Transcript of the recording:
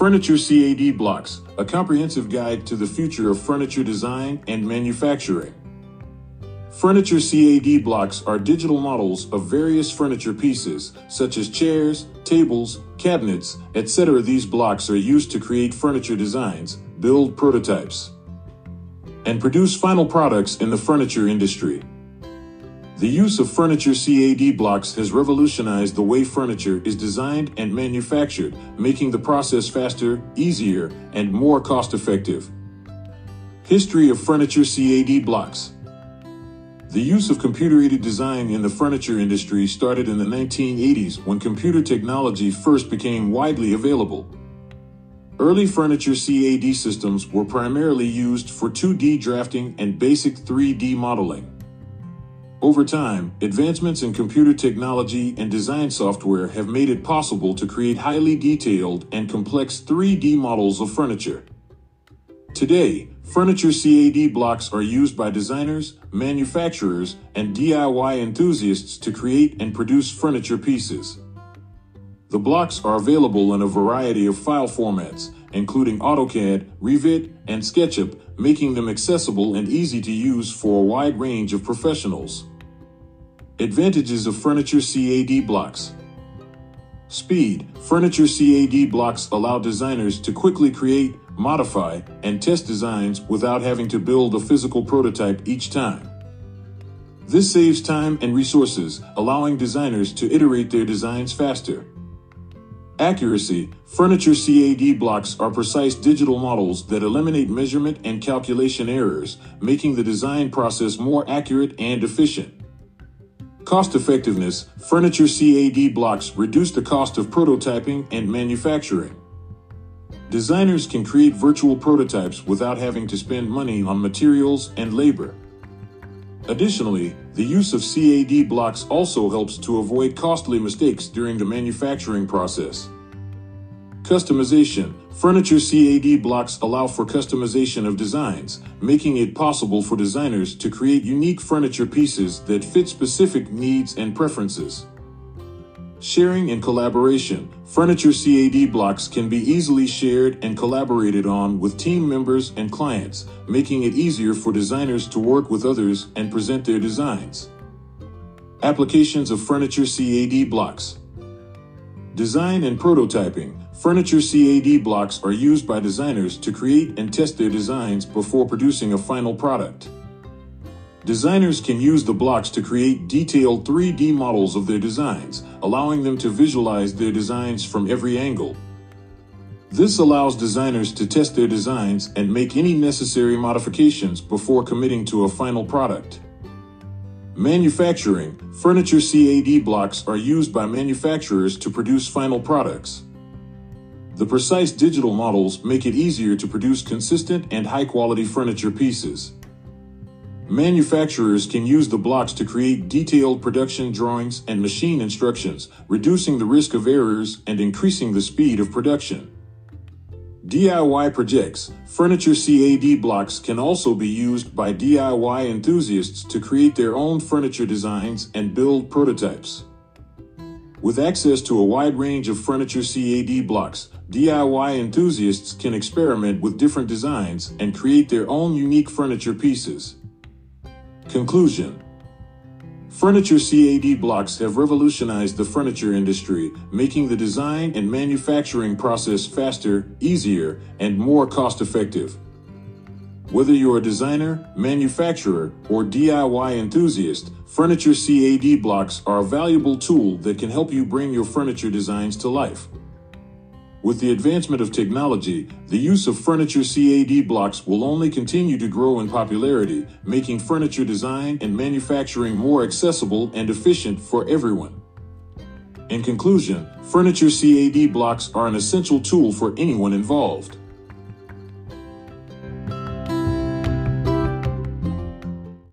Furniture CAD Blocks, a comprehensive guide to the future of furniture design and manufacturing. Furniture CAD blocks are digital models of various furniture pieces, such as chairs, tables, cabinets, etc. These blocks are used to create furniture designs, build prototypes, and produce final products in the furniture industry. The use of furniture CAD blocks has revolutionized the way furniture is designed and manufactured, making the process faster, easier, and more cost-effective. History of furniture CAD blocks. The use of computer-aided design in the furniture industry started in the 1980s when computer technology first became widely available. Early furniture CAD systems were primarily used for 2D drafting and basic 3D modeling. Over time, advancements in computer technology and design software have made it possible to create highly detailed and complex 3D models of furniture. Today, furniture CAD blocks are used by designers, manufacturers, and DIY enthusiasts to create and produce furniture pieces. The blocks are available in a variety of file formats, including AutoCAD, Revit, and SketchUp, making them accessible and easy to use for a wide range of professionals. Advantages of furniture CAD blocks. Speed. Furniture CAD blocks allow designers to quickly create, modify, and test designs without having to build a physical prototype each time. This saves time and resources, allowing designers to iterate their designs faster. Accuracy Furniture CAD blocks are precise digital models that eliminate measurement and calculation errors, making the design process more accurate and efficient. Cost effectiveness Furniture CAD blocks reduce the cost of prototyping and manufacturing. Designers can create virtual prototypes without having to spend money on materials and labor. Additionally, the use of CAD blocks also helps to avoid costly mistakes during the manufacturing process. Customization Furniture CAD blocks allow for customization of designs, making it possible for designers to create unique furniture pieces that fit specific needs and preferences. Sharing and collaboration. Furniture CAD blocks can be easily shared and collaborated on with team members and clients, making it easier for designers to work with others and present their designs. Applications of furniture CAD blocks. Design and prototyping. Furniture CAD blocks are used by designers to create and test their designs before producing a final product. Designers can use the blocks to create detailed 3D models of their designs, allowing them to visualize their designs from every angle. This allows designers to test their designs and make any necessary modifications before committing to a final product. Manufacturing Furniture CAD blocks are used by manufacturers to produce final products. The precise digital models make it easier to produce consistent and high-quality furniture pieces. Manufacturers can use the blocks to create detailed production drawings and machine instructions, reducing the risk of errors and increasing the speed of production. DIY projects, furniture CAD blocks can also be used by DIY enthusiasts to create their own furniture designs and build prototypes. With access to a wide range of furniture CAD blocks, DIY enthusiasts can experiment with different designs and create their own unique furniture pieces. Conclusion Furniture CAD blocks have revolutionized the furniture industry, making the design and manufacturing process faster, easier, and more cost-effective. Whether you're a designer, manufacturer, or DIY enthusiast, Furniture CAD blocks are a valuable tool that can help you bring your furniture designs to life. With the advancement of technology, the use of furniture CAD blocks will only continue to grow in popularity, making furniture design and manufacturing more accessible and efficient for everyone. In conclusion, furniture CAD blocks are an essential tool for anyone involved.